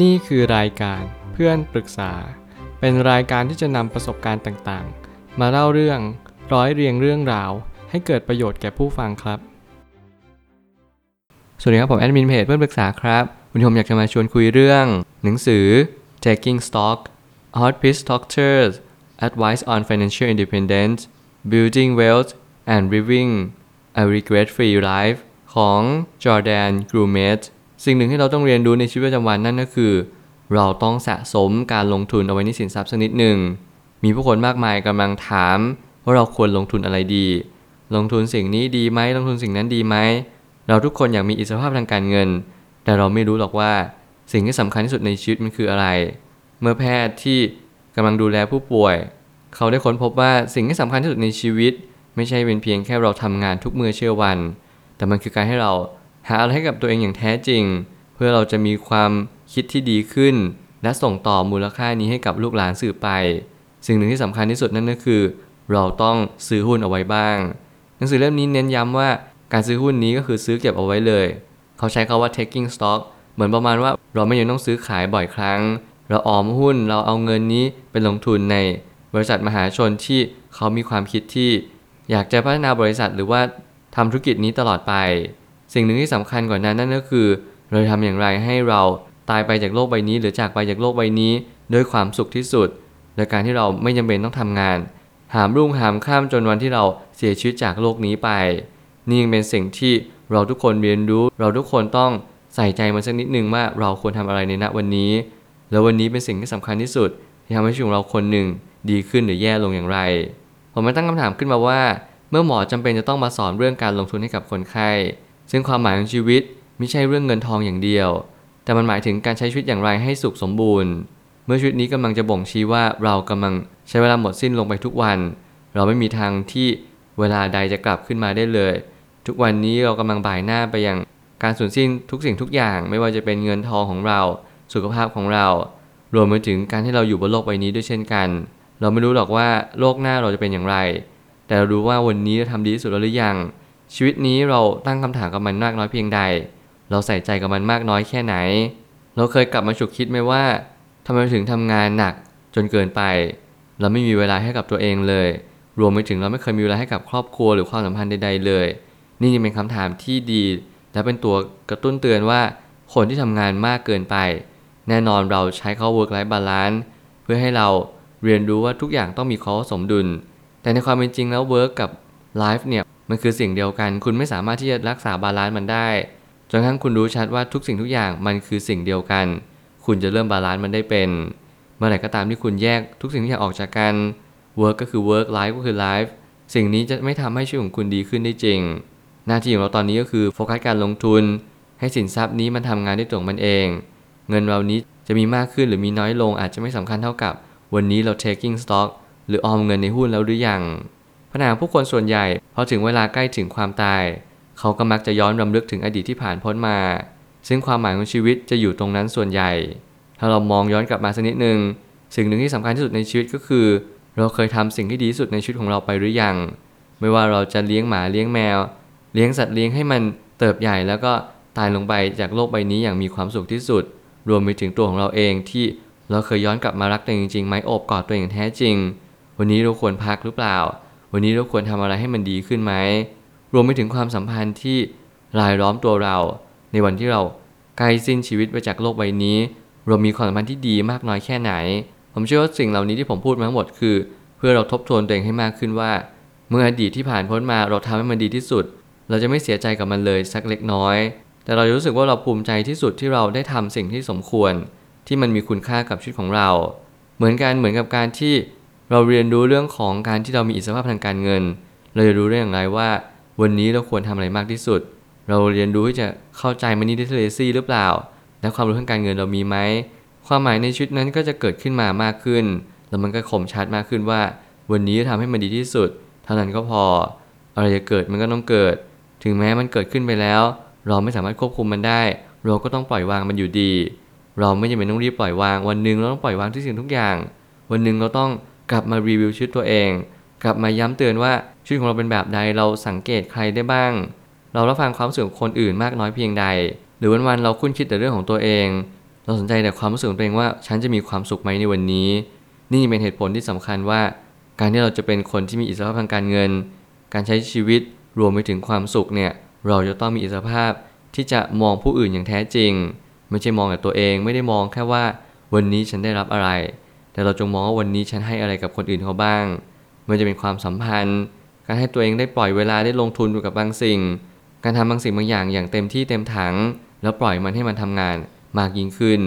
นี่คือรายการเพื่อนปรึกษา เป็นรายการที่จะนำประสบการณ์ต่างๆ มาเล่าเรื่องร้อยเรียงเรื่องราว ให้เกิดประโยชน์แก่ผู้ฟังครับ สวัสดีครับ ผมแอดมินเพจเพื่อนปรึกษาครับวันนี้ผมอยากจะมาชวนคุยเรื่อง หนังสือ Taking Stock Hot Piece Doctors Advice on Financial Independence Building Wealth and Living a Regret-Free Life ของ Jordan g r u m e t สิ่งหนึ่งที่เราต้องเรียนรู้ในชีวิตประจำวันนั่นก็คือ เราต้องสะสมการลงทุนเอาไว้ในสินทรัพย์สักนิดหนึ่ง มีผู้คนมากมายกำลังถามว่าเราควรลงทุนอะไรดี ลงทุนสิ่งนี้ดีไหมลงทุนสิ่งนั้นดีไหม เราทุกคนอยากมีอิสรภาพทางการเงิน แต่เราไม่รู้หรอกว่าสิ่งที่สำคัญที่สุดในชีวิตมันคืออะไร เมื่อแพทย์ที่กำลังดูแลผู้ป่วย เขาได้ค้นพบว่าสิ่งที่สำคัญที่สุดในชีวิต ไม่ใช่เป็นเพียงแค่เราทำงานทุกเมื่อเชื่อวัน แต่มันคือการให้เรา หาอะไรให้กับตัวเองอย่างแท้จริง เพื่อเราจะมีความคิดที่ดีขึ้น และส่งต่อมูลค่านี้ให้กับลูกหลานสืบไป สิ่งหนึ่งที่สำคัญที่สุดนั่นก็คือ เราต้องซื้อหุ้นเอาไว้บ้าง หนังสือเล่มนี้เน้นย้ำว่าการซื้อหุ้นนี้ก็คือซื้อเก็บเอาไว้เลย เขาใช้คาว่า taking stock เหมือนประมาณว่าเราไม่ยังต้องซื้อขายบ่อยครั้ง เราออมหุ้นเราเอาเงินนี้ไปลงทุนในบริษัทมหาชนที่เขามีความคิดที่ อยากจะพัฒนาบริษัทหรือว่าทำธุรกิจนี้ตลอดไป สิ่งหนึ่งที่สำคัญกว่านั้นนั่นก็คือ เราทำอย่างไรให้เราตายไปจากโลกใบนี้ หรือจากไปจากโลกใบนี้ด้วยความสุขที่สุด โดยการที่เราไม่จำเป็นต้องทำงาน หามรุ่งหามข้ามจนวันที่เราเสียชีวิตจากโลกนี้ไป นี่ยังเป็นสิ่งที่เราทุกคนเรียนรู้ เราทุกคนต้องใส่ใจมันสักนิดนึงว่าเราควรทำอะไรในณวันนี้ แล้ววันนี้เป็นสิ่งที่สำคัญที่สุดที่ทำให้ชีวิตของเราคนหนึ่งดีขึ้นหรือแย่ลงอย่างไร ผมมาตั้งคำถามขึ้นมาว่า เมื่อหมอจำเป็นจะต้องมาสอนเรื่องการลงทุนให้กับคนไข้ ซึ่งความหมายของชีวิตไม่ใช่เรื่องเงินทองอย่างเดียว แต่มันหมายถึงการใช้ชีวิตอย่างไรให้สุขสมบูรณ์ เมื่อชีวิตนี้กำลังจะบ่งชี้ว่าเรากำลังใช้เวลาหมดสิ้นลงไปทุกวัน เราไม่มีทางที่เวลาใดจะกลับขึ้นมาได้เลย ทุกวันนี้เรากำลังบ่ายหน้าไปยังการสูญสิ้นทุกสิ่งทุกอย่าง ไม่ว่าจะเป็นเงินทองของเรา สุขภาพของเรา รวมไปถึงการที่เราอยู่บนโลกใบนี้ด้วยเช่นกัน เราไม่รู้หรอกว่าโลกหน้าเราจะเป็นอย่างไร แต่เรารู้ว่าวันนี้เราทำดีที่สุดแล้วหรือยัง ชีวิตนี้เราตั้งคำถามกับมันมากน้อยเพียงใด เราใส่ใจกับมันมากน้อยแค่ไหน เราเคยกลับมาฉุกคิดไหมว่าทำไมถึงทำงานหนักจนเกินไป เราไม่มีเวลาให้กับตัวเองเลย รวมไปถึงเราไม่เคยมีเวลาให้กับครอบครัวหรือความสัมพันธ์ใด ๆ เลย นี่ยังเป็นคำถามที่ดี และเป็นตัวกระตุ้นเตือนว่า คนที่ทำงานมากเกินไป แน่นอนเราใช้ข้อ work life balance เพื่อให้เราเรียนรู้ว่าทุกอย่างต้องมีข้อสมดุล แต่ในความเป็นจริงแล้ว work กับ life เนี่ย มันคือสิ่งเดียวกัน คุณไม่สามารถที่จะรักษา balance มันได้จนกระทั่งคุณรู้ชัดว่าทุกสิ่งทุกอย่างมันคือสิ่งเดียวกัน คุณจะเริ่ม balance มันได้เป็น เมื่อไหร่ก็ตามที่คุณแยกทุกสิ่งทุกอย่างออกจากกัน work ก็คือ work life ก็คือ life สิ่งนี้จะไม่ทำให้ชีวิตของคุณดีขึ้นได้จริง หน้าที่ของเราตอนนี้ก็คือโฟกัสการลงทุน ให้สินทรัพย์นี้มันทำงานด้วยตัวมันเอง เงินเรานี้จะมีมากขึ้นหรือมีน้อยลงอาจจะไม่สำคัญเท่ากับ วันนี้เรา taking stock หรือออมเงินในหุ้นแล้วหรือยัง ปัญหาผู้คนส่วนใหญ่พอถึงเวลาใกล้ถึงความตาย เขาก็มักจะย้อนรำลึกถึงอดีตที่ผ่านพ้นมา ซึ่งความหมายของชีวิตจะอยู่ตรงนั้นส่วนใหญ่ ถ้าเรามองย้อนกลับมาสักนิดหนึ่งสิ่งหนึ่งที่สำคัญที่สุดในชีวิตก็คือ เราเคยทำสิ่งที่ดีที่สุดในชีวิตของเราไปหรือยัง ไม่ว่าเราจะเลี้ยงหมาเลี้ยงแมว เลี้ยงสัตว์เลี้ยงให้มันเติบใหญ่แล้วก็ตายลงไปจากโลกใบนี้อย่างมีความสุขที่สุด รวมไปถึงตัวของเราเองที่เราเคยย้อนกลับมารักตัวเองจริงๆไหมโอบกอดตัวเองแท้จริง วันนี้เราควรพักหรือเปล่า วันนี้เราควรทำอะไรให้มันดีขึ้นไหม รวมไปถึงความสัมพันธ์ที่รายล้อมตัวเรา ในวันที่เราใกล้สิ้นชีวิตไปจากโลกใบนี้ เรามีความสัมพันธ์ที่ดีมากน้อยแค่ไหน ผมเชื่อว่าสิ่งเหล่านี้ที่ผมพูดมาทั้งหมดคือ เพื่อเราทบทวนตัวเองให้มากขึ้นว่า เมื่ออดีตที่ผ่านพ้นมาเราทำให้มันดีที่สุด เราจะไม่เสียใจกับมันเลยสักเล็กน้อย แต่เรารู้สึกว่าเราภูมิใจที่สุดที่เราได้ทำสิ่งที่สมควร ที่มันมีคุณค่ากับชีวิตของเรา เหมือนกันเหมือนกับการที่ เราเรียนรู้เรื่องของการที่เรามีอิสรภาพทางการเงิน เราจะรู้ได้อย่างไรว่า วันนี้เราควรทำอะไรมากที่สุด เราเรียนรู้ที่จะเข้าใจมันนี่ดิเทเลซี่หรือเปล่า และความรู้ทางการเงินเรามีไหม ความหมายในชีวิตนั้นก็จะเกิดขึ้นมามากขึ้น แล้วมันก็คมชัดมากขึ้นว่า วันนี้ทำให้มันดีที่สุด เท่านั้นก็พอ อะไรจะเกิดมันก็ต้องเกิด ถึงแม้มันเกิดขึ้นไปแล้ว เราไม่สามารถควบคุมมันได้ เราก็ต้องปล่อยวางมันอยู่ดี เราไม่จำเป็นต้องรีบปล่อย วาง วันหนึ่งเราต้องปล่อยวางทุกสิ่งทุกอย่าง วันหนึ่งเราต้อง กลับมารีวิวชีวิตตัวเอง กลับมาย้ำเตือนว่าชีวิตของเราเป็นแบบใดเราสังเกตใครได้บ้าง เรารับฟังความรู้สึกคนอื่นมากน้อยเพียงใด หรือวันๆเราคุ้นคิดแต่เรื่องของตัวเอง เราสนใจแต่ความรู้สึกตัวเองว่าฉันจะมีความสุขไหมในวันนี้ นี่เป็นเหตุผลที่สำคัญว่า การที่เราจะเป็นคนที่มีอิสรภาพทางการเงิน การใช้ชีวิตรวมไปถึงความสุขเนี่ยเราจะต้องมีอิสรภาพที่จะมองผู้อื่นอย่างแท้จริง ไม่ใช่มองแต่ตัวเองไม่ได้มองแค่ว่า วันนี้ฉันได้รับอะไร แต่เราจงมองว่าวันนี้ฉันให้อะไรกับคนอื่นเขาบ้างมันจะเป็นความสัมพันธ์ การให้ตัวเองได้ปล่อยเวลาได้ลงทุนอยู่กับบางสิ่ง การทำบางสิ่งบางอย่างอย่างเต็มที่เต็มถัง แล้วปล่อยมันให้มันทำงานมากยิ่งขึ้น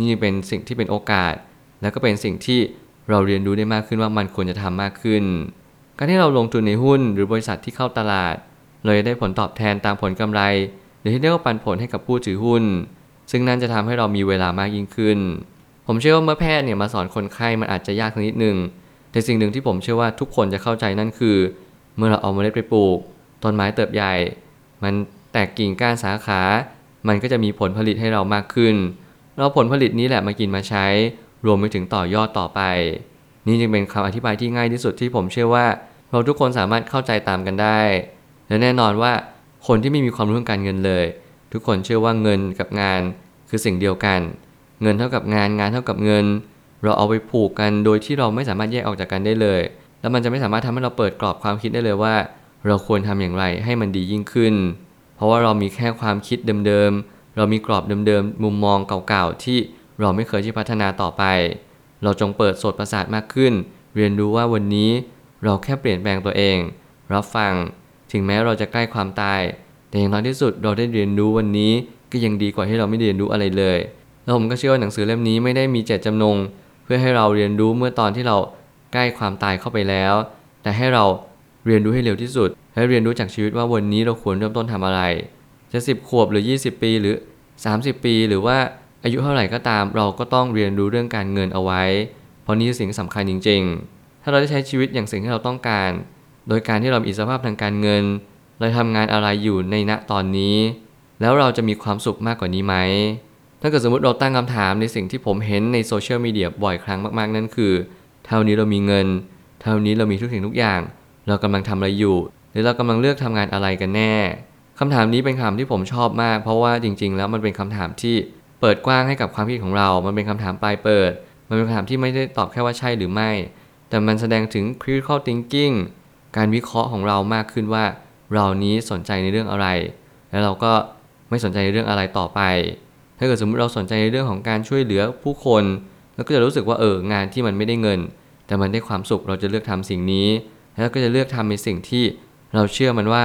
นี่เป็นสิ่งที่เป็นโอกาส แล้วก็เป็นสิ่งที่เราเรียนรู้ได้มากขึ้นว่ามันควรจะทำมากขึ้น การที่เราลงทุนในหุ้นหรือบริษัทที่เข้าตลาด เราจะได้ผลตอบแทนตามผลกำไร หรือที่เรียกว่าปันผลให้กับผู้ถือหุ้น ซึ่งนั่นจะทำให้เรามีเวลามากยิ่งขึ้น ผมเชื่อว่าเมื่อแพทย์เนี่ยมาสอนคนไข้มันอาจจะยากสักนิดหนึ่งแต่สิ่งหนึ่งที่ผมเชื่อว่าทุกคนจะเข้าใจนั่นคือ เมื่อเราเอาเมล็ดไปปลูก ต้นไม้เติบใหญ่ มันแตกกิ่งก้านสาขา มันก็จะมีผลผลิตให้เรามากขึ้น เราผลผลิตนี้แหละมากินมาใช้ รวมไปถึงต่อยอดต่อไป นี่จึงเป็นคำอธิบายที่ง่ายที่สุดที่ผมเชื่อว่า เราทุกคนสามารถเข้าใจตามกันได้ และแน่นอนว่าคนที่ไม่มีความรู้เรื่องการเงินเลย ทุกคนเชื่อว่าเงินกับงานคือสิ่งเดียวกัน เงินเท่ากับงานงานเท่ากับเงิน เราเอาไปผูกกันโดยที่เราไม่สามารถแยกออกจากกันได้เลย แล้วมันจะไม่สามารถทำให้เราเปิดกรอบความคิดได้เลยว่า เราควรทำอย่างไรให้มันดียิ่งขึ้น เพราะว่าเรามีแค่ความคิดเดิมๆเรามีกรอบเดิมๆมุมมองเก่าๆที่เราไม่เคยที่พัฒนาต่อไป เราจงเปิดโสดประสาทมากขึ้น เรียนรู้ว่าวันนี้เราแค่เปลี่ยนแปลงตัวเอง รับฟัง ถึงแม้เราจะใกล้ความตาย แต่อย่างน้อยที่สุดเราได้เรียนรู้วันนี้ก็ยังดีกว่าที่เราไม่เรียนรู้อะไรเลย แล้วผมก็เชื่อว่าหนังสือเล่มนี้ไม่ได้มีเจตจำนง เพื่อให้เราเรียนรู้เมื่อตอนที่เราใกล้ความตายเข้าไปแล้ว แต่ให้เราเรียนรู้ให้เร็วที่สุด และเรียนรู้จากชีวิตว่าวันนี้เราควรเริ่มต้นทำอะไร จะ10ขวบหรือ 20 ปีหรือ 30 ปี หรือว่าอายุเท่าไหร่ก็ตาม เราก็ต้องเรียนรู้เรื่องการเงินเอาไว้ เพราะนี่คือสิ่งสำคัญจริง ๆ ถ้าเราได้ใช้ชีวิตอย่างสิ่งที่เราต้องการ โดยการที่เรามีอิสรภาพทางการเงินเราทำงานอะไรอยู่ในณตอนนี้ แล้วเราจะมีความสุขมากกว่านี้ไหม ถ้าเกิดสมมติเราตั้งคำถามในสิ่งที่ผมเห็นในโซเชียลมีเดียบ่อยครั้งมากๆ นั่นคือ เท่านี้เรามีเงิน เท่านี้เรามีทุกสิ่งทุกอย่าง เรากำลังทำอะไรอยู่ หรือเรากำลังเลือกทำงานอะไรกันแน่คำถามนี้เป็นคำที่ผมชอบมาก เพราะว่าจริง ๆ แล้วมันเป็นคำถามที่เปิดกว้างให้กับความคิดของเรา มันเป็นคำถามปลายเปิด มันเป็นคำถามที่ไม่ได้ตอบแค่ว่าใช่หรือไม่ แต่มันแสดงถึง critical thinking การวิเคราะห์ของเรามากขึ้นว่า เรานี้สนใจในเรื่องอะไร แล้วเราก็ไม่สนใจในเรื่องอะไรต่อไป ถ้าเกิดสมมติเราสนใจในเรื่องของการช่วยเหลือผู้คนเราก็จะรู้สึกว่าเอองานที่มันไม่ได้เงิน แต่มันได้ความสุขเราจะเลือกทำสิ่งนี้ แล้วก็จะเลือกทำในสิ่งที่เราเชื่อมันว่า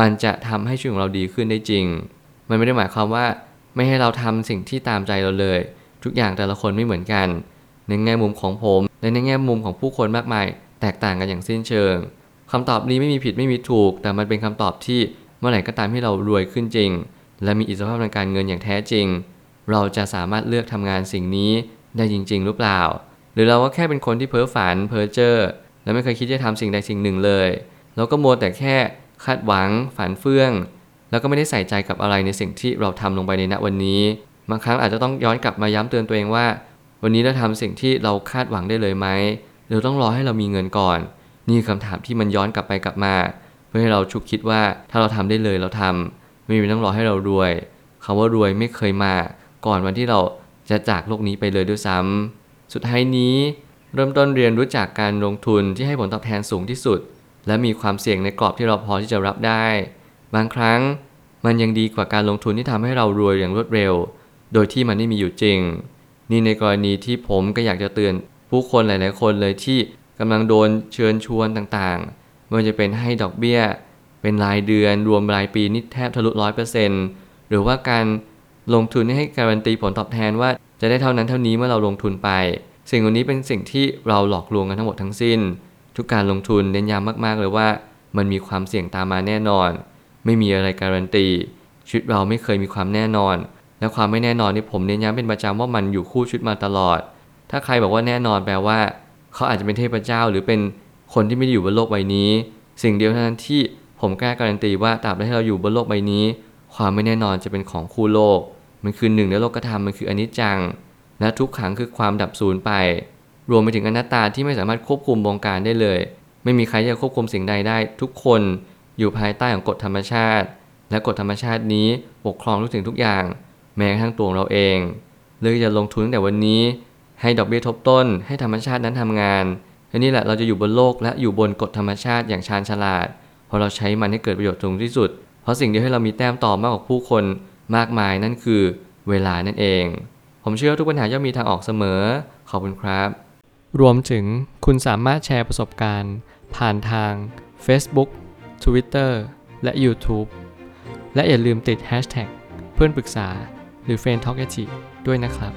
มันจะทำให้ชีวิตของเราดีขึ้นได้จริง มันไม่ได้หมายความว่าไม่ให้เราทำสิ่งที่ตามใจเราเลย ทุกอย่างแต่ละคนไม่เหมือนกัน ในแง่มุมของผมและในแง่มุมของผู้คนมากมาย แตกต่างกันอย่างสิ้นเชิงคำตอบนี้ไม่มีผิดไม่มีถูก แต่มันเป็นคำตอบที่เมื่อไหร่ก็ตามที่เรารวยขึ้นจริง และมีอิสรภาพทางการเงินอย่างแท้จริง เราจะสามารถเลือกทำงานสิ่งนี้ได้จริง ๆ หรือเปล่า หรือเราก็แค่เป็นคนที่เพ้อฝันเพ้อเจ้อและไม่เคยคิดจะทำสิ่งใดสิ่งหนึ่งเลย เราก็มัวแต่แค่คาดหวัง ฝันเฟื่อง แล้วก็ไม่ได้ใส่ใจกับอะไรในสิ่งที่เราทำลงไปในณวันนี้ บางครั้งอาจจะต้องย้อนกลับมาย้ำเตือนตัวเองว่า วันนี้เราทำสิ่งที่เราคาดหวังได้เลยไหมหรือต้องรอให้เรามีเงินก่อน นี่คือคำถามที่มันย้อนกลับไปกลับมา เพื่อให้เราชุกคิดว่าถ้าเราทำได้เลยเราทำ ไม่มีต้องรอให้เรารวยคำว่ารวยไม่เคยมา ก่อนวันที่เราจะจากโลกนี้ไปเลยด้วยซ้ำสุดท้ายนี้เริ่มต้นเรียนรู้จักการลงทุนที่ให้ผลตอบแทนสูงที่สุด และมีความเสี่ยงในกรอบที่เราพอที่จะรับได้ บางครั้งมันยังดีกว่าการลงทุนที่ทำให้เรารวยอย่างรวดเร็ว โดยที่มันไม่มีอยู่จริง นี่ในกรณีที่ผมก็อยากจะเตือน ผู้คนหลาย ๆ คนเลยที่กำลังโดนเชิญชวนต่าง ๆ ไม่ว่าจะเป็นให้ดอกเบี้ย เป็นรายเดือนรวมรายปีนี่แทบทะลุร้อยเปอร์เซ็นต์หรือว่าการลงทุนให้การันตีผลตอบแทนว่าจะได้เท่านั้นเท่านี้เมื่อเราลงทุนไป สิ่งเหล่านี้เป็นสิ่งที่เราหลอกลวงกันทั้งหมดทั้งสิ้น ทุกการลงทุนเน้นย้ำมากๆเลยว่า มันมีความเสี่ยงตามมาแน่นอน ไม่มีอะไรการันตีชีวิตเราไม่เคยมีความแน่นอน และความไม่แน่นอนนี่ผมเน้นย้ำเป็นประจำว่ามันอยู่คู่ชีวิตมาตลอด ถ้าใครบอกว่าแน่นอนแปลว่า เขาอาจจะเป็นเทพเจ้าหรือเป็นคนที่ไม่ได้อยู่บนโลกใบนี้ สิ่งเดียวเท่านั้นที่ ผมกล้าการันตีว่าตราบใดที่เราอยู่บนโลกใบนี้ ความไม่แน่นอนจะเป็นของคู่โลก มันคือหนึ่งในโลกธรรมมันคืออนิจจัง และทุกขังคือความดับสูญไป รวมไปถึงอนัตตาที่ไม่สามารถควบคุมบงการได้เลย ไม่มีใครจะควบคุมสิ่งใดได้ ทุกคนอยู่ภายใต้ของกฎธรรมชาติ และกฎธรรมชาตินี้ปกครองทุกสิ่งทุกอย่าง แม้กระทั่งตัวเราเองเลือกจะลงทุนตั้งแต่วันนี้ ให้ดอกเบี้ยทบต้น ให้ธรรมชาตินั้นทำงานและนี่แหละเราจะอยู่บนโลกและอยู่บนกฎธรรมชาติอย่างชาญฉลาด เพราะเราใช้มันให้เกิดประโยชน์สูงที่สุด เพราะสิ่งเดียวให้เรามีแต้มต่อมากกว่าผู้คนมากมายนั่นคือเวลานั่นเอง ผมเชื่อว่าทุกปัญหาย่อมมีทางออกเสมอ ขอบคุณครับ รวมถึงคุณสามารถแชร์ประสบการณ์ ผ่านทาง Facebook Twitter และ YouTube และอย่าลืมติด Hashtag เพื่อนปรึกษาหรือ f r ร e n d t a l k ด้วยนะครับ